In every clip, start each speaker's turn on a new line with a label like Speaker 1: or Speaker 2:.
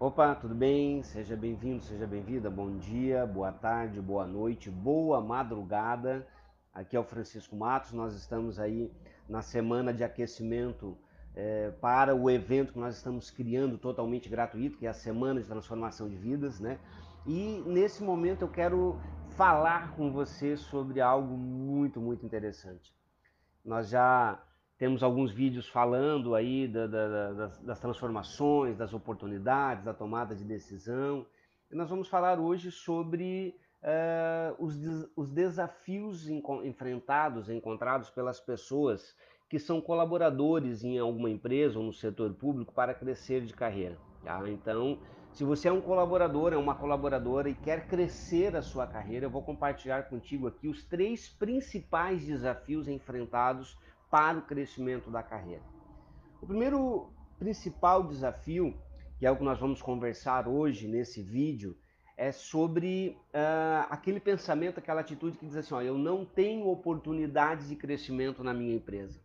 Speaker 1: Opa, tudo bem? Seja bem-vindo, seja bem-vinda. Bom dia, boa tarde, boa noite, boa madrugada. Aqui é o Francisco Matos. Nós estamos aí na semana de aquecimento é, para o evento que nós estamos criando totalmente gratuito, que é a Semana de Transformação de Vidas, né? E nesse momento eu quero falar com você sobre algo muito, muito interessante. Nós já temos alguns vídeos falando aí da, da, das, das, transformações, das oportunidades, da tomada de decisão. E nós vamos falar hoje sobre uh, os, os desafios enfrentados, encontrados pelas pessoas que são colaboradores em alguma empresa ou no setor público para crescer de carreira. Tá? Então, se você é um colaborador, é uma colaboradora e quer crescer a sua carreira, eu vou compartilhar contigo aqui os três principais desafios enfrentados para o crescimento da carreira. O primeiro principal desafio, que é o que nós vamos conversar hoje nesse vídeo, é sobre uh, aquele pensamento, aquela atitude que diz assim: ó, eu não tenho oportunidades de crescimento na minha empresa.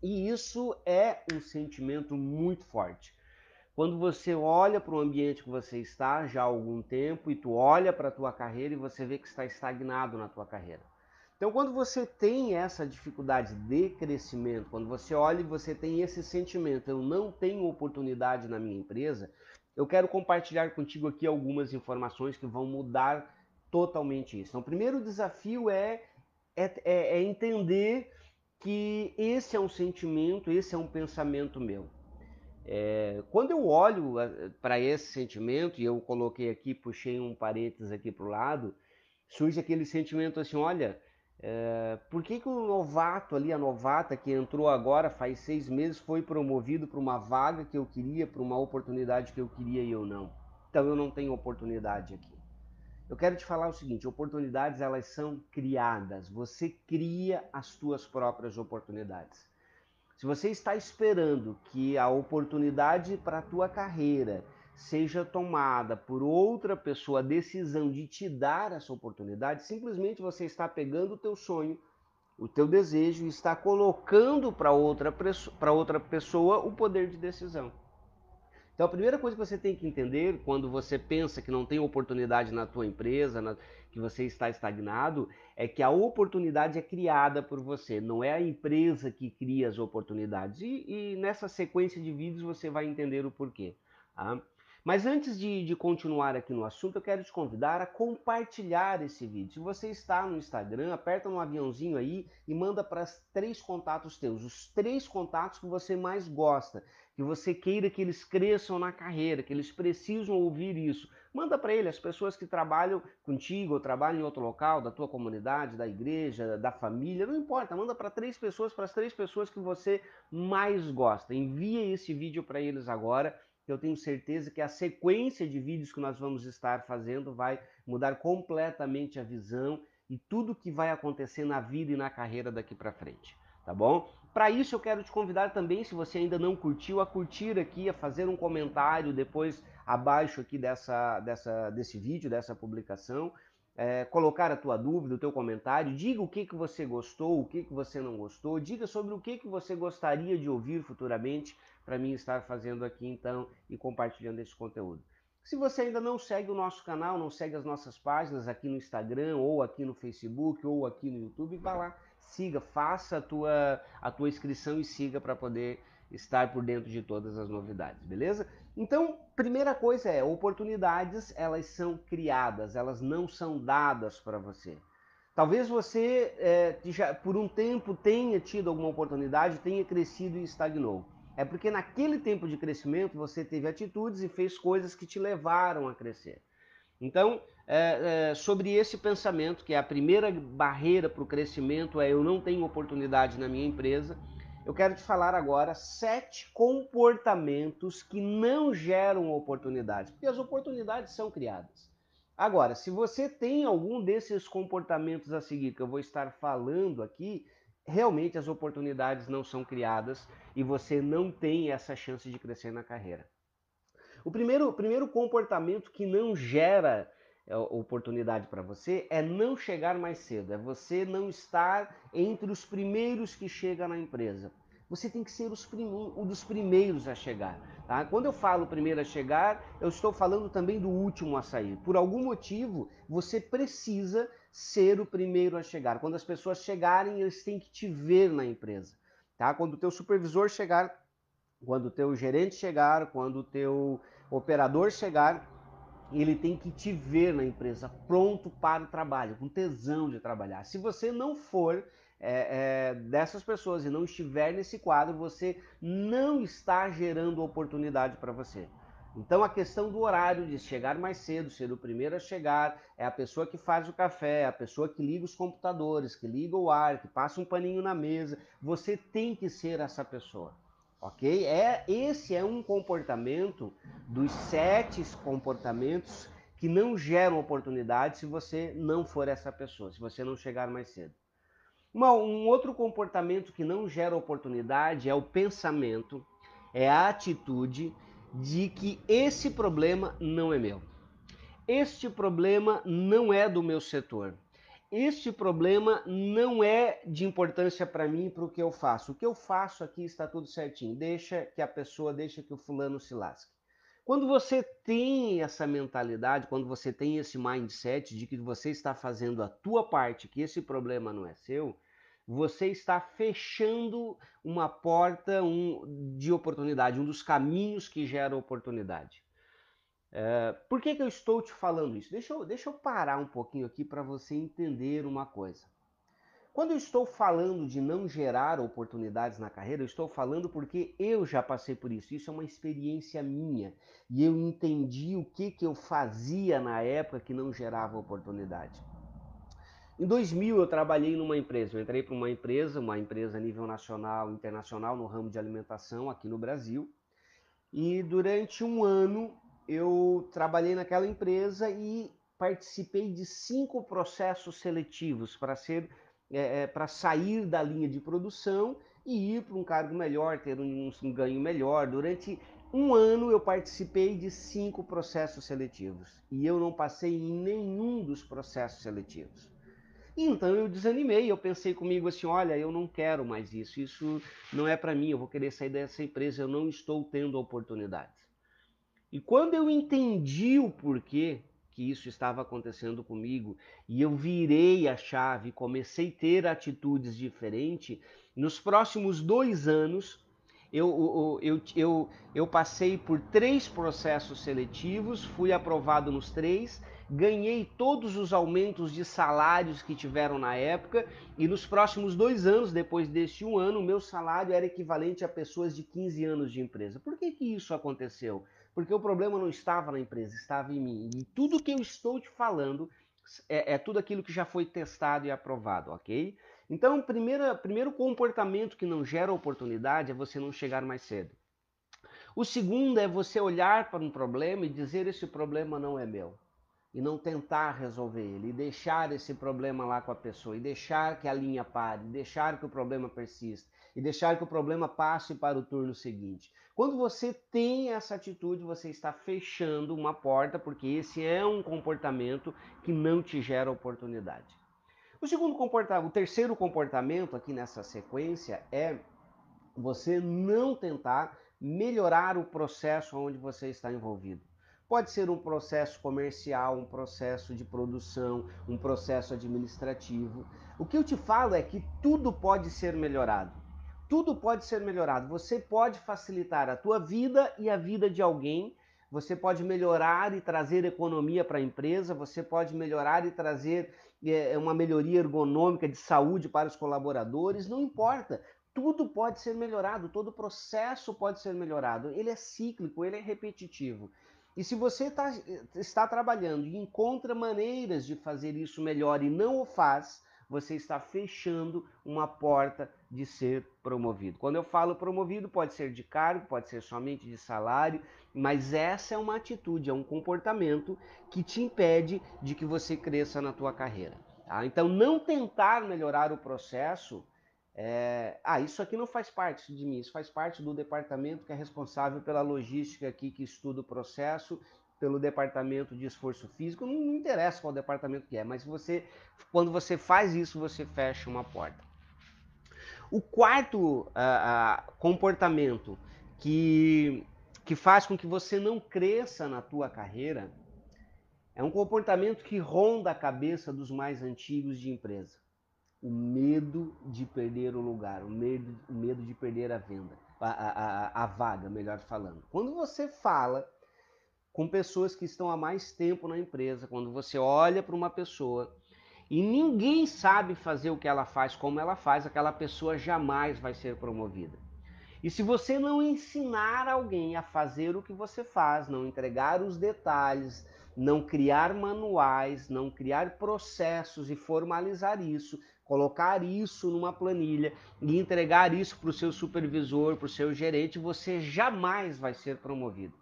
Speaker 1: E isso é um sentimento muito forte. Quando você olha para o ambiente que você está já há algum tempo e tu olha para a tua carreira e você vê que está estagnado na tua carreira. Então, quando você tem essa dificuldade de crescimento, quando você olha e você tem esse sentimento, eu não tenho oportunidade na minha empresa, eu quero compartilhar contigo aqui algumas informações que vão mudar totalmente isso. Então, o primeiro desafio é, é, é, é entender que esse é um sentimento, esse é um pensamento meu. É, quando eu olho eh, para esse sentimento, e eu coloquei aqui, puxei um parênteses aqui para o lado, surge aquele sentimento assim: olha, é, por que, que o novato ali, a novata que entrou agora faz seis meses, foi promovido para uma vaga que eu queria, para uma oportunidade que eu queria e eu não? Então eu não tenho oportunidade aqui. Eu quero te falar o seguinte: oportunidades elas são criadas. Você cria as suas próprias oportunidades. Se você está esperando que a oportunidade para a tua carreira seja tomada por outra pessoa a decisão de te dar essa oportunidade, simplesmente você está pegando o teu sonho, o teu desejo e está colocando para outra, para outra pessoa o poder de decisão. Então a primeira coisa que você tem que entender quando você pensa que não tem oportunidade na tua empresa, na, que você está estagnado, é que a oportunidade é criada por você, não é a empresa que cria as oportunidades. E, e nessa sequência de vídeos você vai entender o porquê. Tá? Mas antes de, de, continuar aqui no assunto, eu quero te convidar a compartilhar esse vídeo. Se você está no Instagram, aperta no aviãozinho aí e manda para três contatos teus, os três contatos que você mais gosta, que você queira que eles cresçam na carreira, que eles precisam ouvir isso. Manda para ele, as pessoas que trabalham contigo ou trabalham em outro local, da tua comunidade, da igreja, da família, não importa, manda para três pessoas, para as três pessoas que você mais gosta. Envia esse vídeo para eles agora eu tenho certeza que a sequência de vídeos que nós vamos estar fazendo vai mudar completamente a visão e tudo que vai acontecer na vida e na carreira daqui para frente, tá bom? Para isso eu quero te convidar também, se você ainda não curtiu, a curtir aqui, a fazer um comentário depois abaixo aqui dessa, dessa, desse vídeo, dessa publicação, é, colocar a tua dúvida, o teu comentário, diga o que, que você gostou, o que, que você não gostou, diga sobre o que, que você gostaria de ouvir futuramente para mim estar fazendo aqui então e compartilhando esse conteúdo. Se você ainda não segue o nosso canal, não segue as nossas páginas aqui no Instagram, ou aqui no Facebook, ou aqui no YouTube, vá lá, siga, faça a tua, a tua inscrição e siga para poder estar por dentro de todas as novidades, beleza? Então, primeira coisa é, oportunidades, elas são criadas, elas não são dadas para você. Talvez você, é, já, por um tempo, tenha tido alguma oportunidade, tenha crescido e estagnou. É porque naquele tempo de crescimento você teve atitudes e fez coisas que te levaram a crescer. Então, é, é, sobre esse pensamento, que é a primeira barreira para o crescimento, é eu não tenho oportunidade na minha empresa, eu quero te falar agora sete comportamentos que não geram oportunidades, porque as oportunidades são criadas. Agora, se você tem algum desses comportamentos a seguir que eu vou estar falando aqui, realmente as oportunidades não são criadas e você não tem essa chance de crescer na carreira. O primeiro, o primeiro comportamento que não gera é, oportunidade para você é não chegar mais cedo, é você não estar entre os primeiros que chegam na empresa. você tem que ser um dos primeiros a chegar. Tá? Quando eu falo primeiro a chegar, eu estou falando também do último a sair. Por algum motivo, você precisa ser o primeiro a chegar. Quando as pessoas chegarem, eles têm que te ver na empresa. Tá? Quando o teu supervisor chegar, quando o teu gerente chegar, quando o teu operador chegar, ele tem que te ver na empresa pronto para o trabalho, com tesão de trabalhar. Se você não for é, é, dessas pessoas e não estiver nesse quadro, você não está gerando oportunidade para você. Então a questão do horário de chegar mais cedo, ser o primeiro a chegar, é a pessoa que faz o café, é a pessoa que liga os computadores, que liga o ar, que passa um paninho na mesa. Você tem que ser essa pessoa ok? É, esse é um comportamento dos sete comportamentos que não geram oportunidade se você não for essa pessoa, se você não chegar mais cedo. Uma, um outro comportamento que não gera oportunidade é o pensamento, é a atitude de que esse problema não é meu. Este problema não é do meu setor este problema não é de importância para mim para o que eu faço. O que eu faço aqui está tudo certinho. Deixa que a pessoa, deixa que o fulano se lasque. Quando você tem essa mentalidade, quando você tem esse mindset de que você está fazendo a tua parte, que esse problema não é seu, você está fechando uma porta um, de oportunidade, um dos caminhos que gera oportunidade. É, por que, que eu estou te falando isso? Deixa eu, deixa eu parar um pouquinho aqui para você entender uma coisa. Quando eu estou falando de não gerar oportunidades na carreira, eu estou falando porque eu já passei por isso. Isso é uma experiência minha. E eu entendi o que, que eu fazia na época que não gerava oportunidade. Em 2000 eu trabalhei numa empresa. Eu entrei para uma empresa, uma empresa a nível nacional, internacional, no ramo de alimentação aqui no Brasil. E durante um ano eu trabalhei naquela empresa e participei de cinco processos seletivos para ser é, é para sair da linha de produção e ir para um cargo melhor, ter um, um ganho melhor. Durante um ano eu participei de cinco processos seletivos e eu não passei em nenhum dos processos seletivos. Então eu desanimei, eu pensei comigo assim, olha, eu não quero mais isso, isso não é para mim, eu vou querer sair dessa empresa, eu não estou tendo oportunidades. E quando eu entendi o porquê que isso estava acontecendo comigo e eu virei a chave, comecei a ter atitudes diferentes, nos próximos dois anos eu, eu, eu, eu, passei por três processos seletivos, fui aprovado nos três, ganhei todos os aumentos de salários que tiveram na época e nos próximos dois anos, depois deste um ano, o meu salário era equivalente a pessoas de 15 anos de empresa. Por que, que isso aconteceu? Porque o problema não estava na empresa, estava em mim. E tudo que eu estou te falando é, é tudo aquilo que já foi testado e aprovado, ok? Então, o primeiro, primeiro comportamento que não gera oportunidade é você não chegar mais cedo. O segundo é você olhar para um problema e dizer: esse problema não é meu e não tentar resolver ele, e deixar esse problema lá com a pessoa, e deixar que a linha pare, deixar que o problema persista, e deixar que o problema passe para o turno seguinte. Quando você tem essa atitude, você está fechando uma porta, porque esse é um comportamento que não te gera oportunidade. O segundo comportamento, o terceiro comportamento aqui nessa sequência é você não tentar melhorar o processo onde você está envolvido. Pode ser um processo comercial, um processo de produção, um processo administrativo. O que eu te falo é que tudo pode ser melhorado. Tudo pode ser melhorado. Você pode facilitar a tua vida e a vida de alguém. Você pode melhorar e trazer economia para a empresa. Você pode melhorar e trazer é, uma melhoria ergonômica de saúde para os colaboradores. Não importa. Tudo pode ser melhorado. Todo processo pode ser melhorado. Ele é cíclico, ele é repetitivo. E se você tá, está trabalhando e encontra maneiras de fazer isso melhor e não o faz, você está fechando uma porta de ser promovido. Quando eu falo promovido, pode ser de cargo, pode ser somente de salário, mas essa é uma atitude, é um comportamento que te impede de que você cresça na tua carreira. Tá? Então, não tentar melhorar o processo é, ah, isso aqui não faz parte de mim, isso faz parte do departamento que é responsável pela logística aqui, que estuda o processo, pelo departamento de esforço físico, não, não interessa qual departamento que é, mas você, quando você faz isso, você fecha uma porta. O quarto comportamento que, que faz com que você não cresça na tua carreira é um comportamento que ronda a cabeça dos mais antigos de empresa. O medo de perder o lugar, o medo, o medo de perder a venda, a, a, a vaga, melhor falando. Quando você fala com pessoas que estão há mais tempo na empresa, quando você olha para uma pessoa e ninguém sabe fazer o que ela faz como ela faz, aquela pessoa jamais vai ser promovida. E se você não ensinar alguém a fazer o que você faz, não entregar os detalhes, não criar manuais, não criar processos e formalizar isso, colocar isso numa planilha e entregar isso para o seu supervisor, para o seu gerente, você jamais vai ser promovido.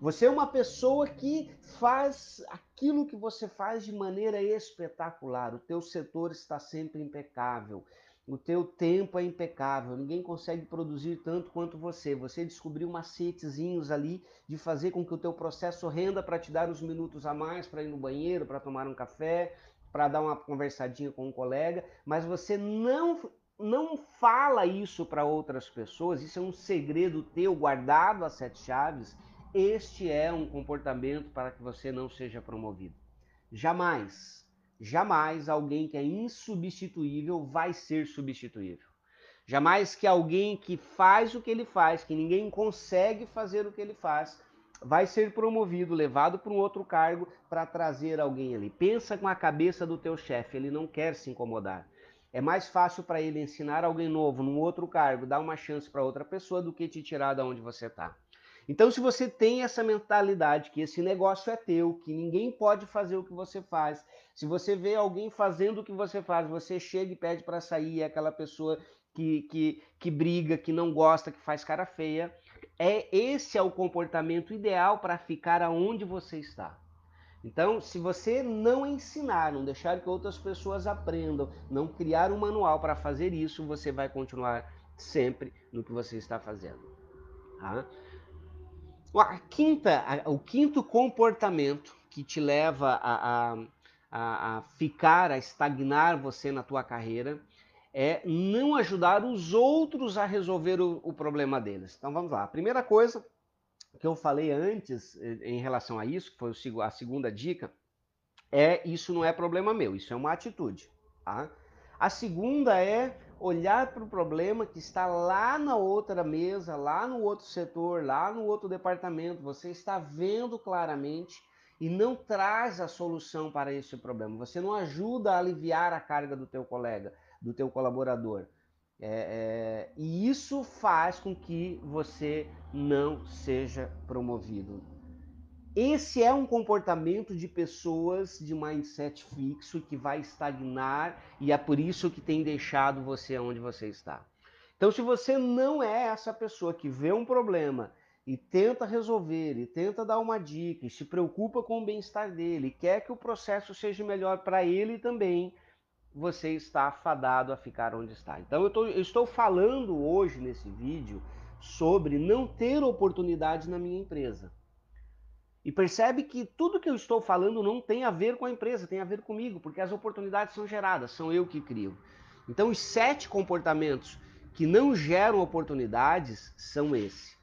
Speaker 1: Você é uma pessoa que faz aquilo que você faz de maneira espetacular. O teu setor está sempre impecável. O teu tempo é impecável, ninguém consegue produzir tanto quanto você. Você descobriu macetezinhos ali de fazer com que o teu processo renda para te dar os minutos a mais para ir no banheiro, para tomar um café, para dar uma conversadinha com um colega, mas você não não fala isso para outras pessoas, isso é um segredo teu guardado a sete chaves. Este é um comportamento para que você não seja promovido. Jamais jamais alguém que é insubstituível vai ser substituível. Jamais que alguém que faz o que ele faz, que ninguém consegue fazer o que ele faz, vai ser promovido, levado para um outro cargo para trazer alguém ali. Pensa com a cabeça do teu chefe, ele não quer se incomodar. É mais fácil para ele ensinar alguém novo num outro cargo, dar uma chance para outra pessoa do que te tirar da onde você está. Então, se você tem essa mentalidade que esse negócio é teu, que ninguém pode fazer o que você faz, se você vê alguém fazendo o que você faz, você chega e pede para sair, é aquela pessoa que, que, que briga, que não gosta, que faz cara feia, é esse é o comportamento ideal para ficar aonde você está. Então, se você não ensinar, não deixar que outras pessoas aprendam, não criar um manual para fazer isso, você vai continuar sempre no que você está fazendo. Tá? A quinta, o quinto comportamento que te leva a, a, a, ficar, a estagnar você na tua carreira, é não ajudar os outros a resolver o, o problema deles. Então vamos lá. A primeira coisa que eu falei antes eh, em relação a isso, que foi a segunda dica, é isso não é problema meu, isso é uma atitude. Tá? A segunda é olhar para o problema que está lá na outra mesa, lá no outro setor, lá no outro departamento. Você está vendo claramente e não traz a solução para esse problema. Você não ajuda a aliviar a carga do teu colega, do teu colaborador. É, é, e isso faz com que você não seja promovido. Esse é um comportamento de pessoas de mindset fixo que vai estagnar e é por isso que tem deixado você onde você está. Então, se você não é essa pessoa que vê um problema e tenta resolver, e tenta dar uma dica, e se preocupa com o bem-estar dele, e quer que o processo seja melhor para ele também, você está fadado a ficar onde está. Então, eu, tô, eu estou falando hoje nesse vídeo sobre não ter oportunidade na minha empresa. E percebe que tudo que eu estou falando não tem a ver com a empresa, tem a ver comigo, porque as oportunidades são geradas, são eu que crio. Então, os sete comportamentos que não geram oportunidades são esse.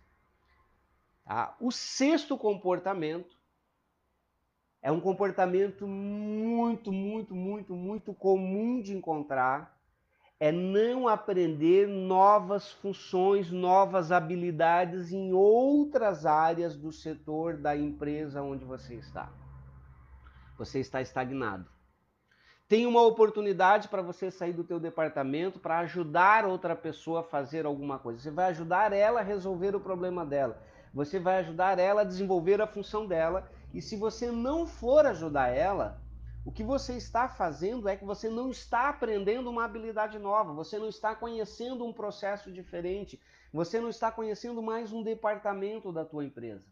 Speaker 1: Tá? O sexto comportamento é um comportamento muito, muito, muito, muito comum de encontrar é não aprender novas funções, novas habilidades em outras áreas do setor da empresa onde você está. Você está estagnado. Tem uma oportunidade para você sair do teu departamento para ajudar outra pessoa a fazer alguma coisa. Você vai ajudar ela a resolver o problema dela. Você vai ajudar ela a desenvolver a função dela. E se você não for ajudar ela, o que você está fazendo é que você não está aprendendo uma habilidade nova, você não está conhecendo um processo diferente, você não está conhecendo mais um departamento da tua empresa.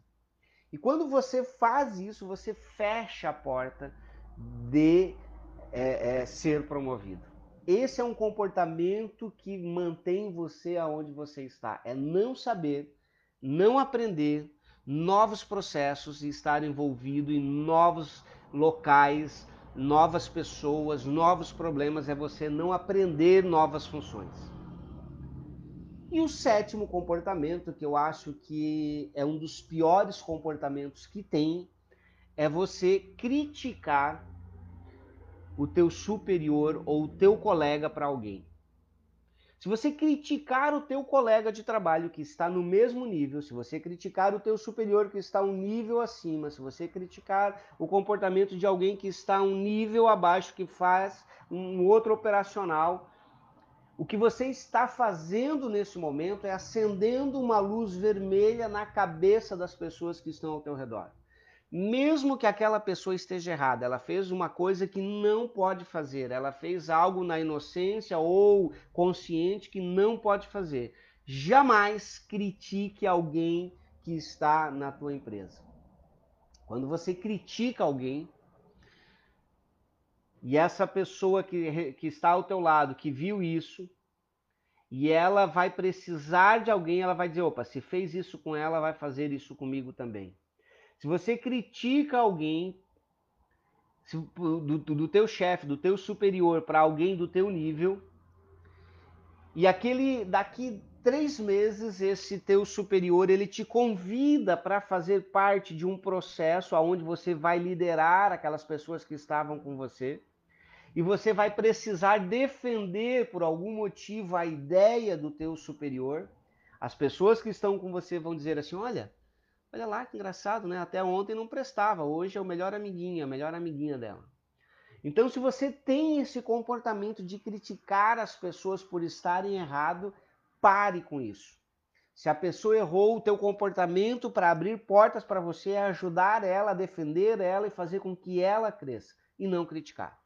Speaker 1: E quando você faz isso, você fecha a porta de é, é, ser promovido. Esse é um comportamento que mantém você aonde você está. É não saber, não aprender novos processos e estar envolvido em novos locais, novas pessoas, novos problemas, é você não aprender novas funções. E o sétimo comportamento, que eu acho que é um dos piores comportamentos que tem, é você criticar o teu superior ou o teu colega para alguém. Se você criticar o teu colega de trabalho que está no mesmo nível, se você criticar o teu superior que está um nível acima, se você criticar o comportamento de alguém que está um nível abaixo, que faz um outro operacional, o que você está fazendo nesse momento é acendendo uma luz vermelha na cabeça das pessoas que estão ao teu redor mesmo que aquela pessoa esteja errada, ela fez uma coisa que não pode fazer, ela fez algo na inocência ou consciente que não pode fazer. Jamais critique alguém que está na tua empresa. Quando você critica alguém, e essa pessoa que, que está ao teu lado, que viu isso, e ela vai precisar de alguém, ela vai dizer: opa, se fez isso com ela, vai fazer isso comigo também. Se você critica alguém se, do, do teu chefe, do teu superior para alguém do teu nível, e aquele daqui três meses esse teu superior ele te convida para fazer parte de um processo aonde você vai liderar aquelas pessoas que estavam com você e você vai precisar defender por algum motivo a ideia do teu superior. As pessoas que estão com você vão dizer assim: olha, Olha lá que engraçado, né? Até ontem não prestava, hoje é o melhor amiguinho, a melhor amiguinha dela. Então, se você tem esse comportamento de criticar as pessoas por estarem errado, pare com isso. Se a pessoa errou, o teu comportamento para abrir portas para você é ajudar ela, defender ela e fazer com que ela cresça e não criticar.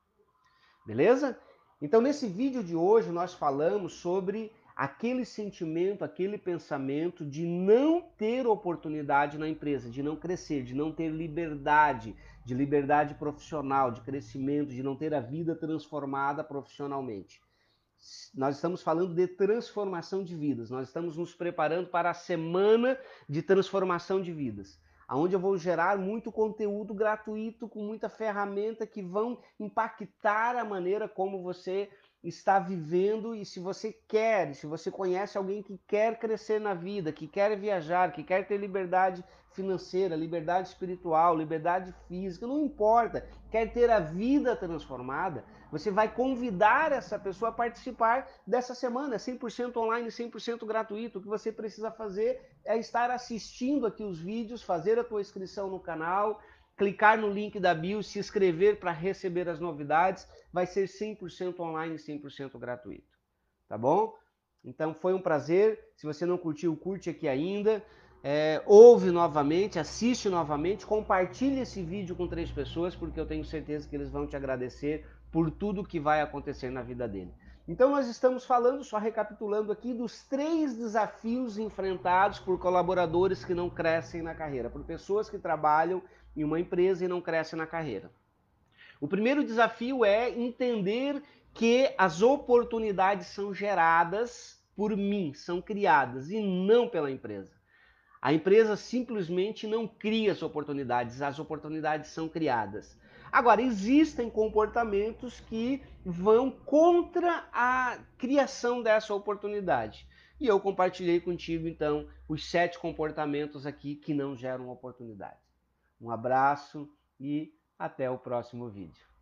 Speaker 1: Beleza? Então, nesse vídeo de hoje nós falamos sobre aquele sentimento, aquele pensamento de não ter oportunidade na empresa, de não crescer, de não ter liberdade, de liberdade profissional, de crescimento, de não ter a vida transformada profissionalmente. Nós estamos falando de transformação de vidas, nós estamos nos preparando para a semana de transformação de vidas, onde eu vou gerar muito conteúdo gratuito com muita ferramenta que vão impactar a maneira como você está vivendo e se você quer, se você conhece alguém que quer crescer na vida, que quer viajar, que quer ter liberdade financeira, liberdade espiritual, liberdade física, não importa, quer ter a vida transformada, você vai convidar essa pessoa a participar dessa semana, 100% online, 100% gratuito. O que você precisa fazer é estar assistindo aqui os vídeos, fazer a tua inscrição no canal, clicar no link da bio, se inscrever para receber as novidades, vai ser 100% online, 100% gratuito. Tá bom? Então foi um prazer. Se você não curtiu, curte aqui ainda. É, ouve novamente, assiste novamente, compartilhe esse vídeo com três pessoas, porque eu tenho certeza que eles vão te agradecer por tudo que vai acontecer na vida dele. Então nós estamos falando, só recapitulando aqui, dos três desafios enfrentados por colaboradores que não crescem na carreira, por pessoas que trabalham em uma empresa e não cresce na carreira. O primeiro desafio é entender que as oportunidades são geradas por mim, são criadas e não pela empresa. A empresa simplesmente não cria as oportunidades, as oportunidades são criadas. Agora, existem comportamentos que vão contra a criação dessa oportunidade. E eu compartilhei contigo, então, os sete comportamentos aqui que não geram oportunidade. Um abraço e até o próximo vídeo.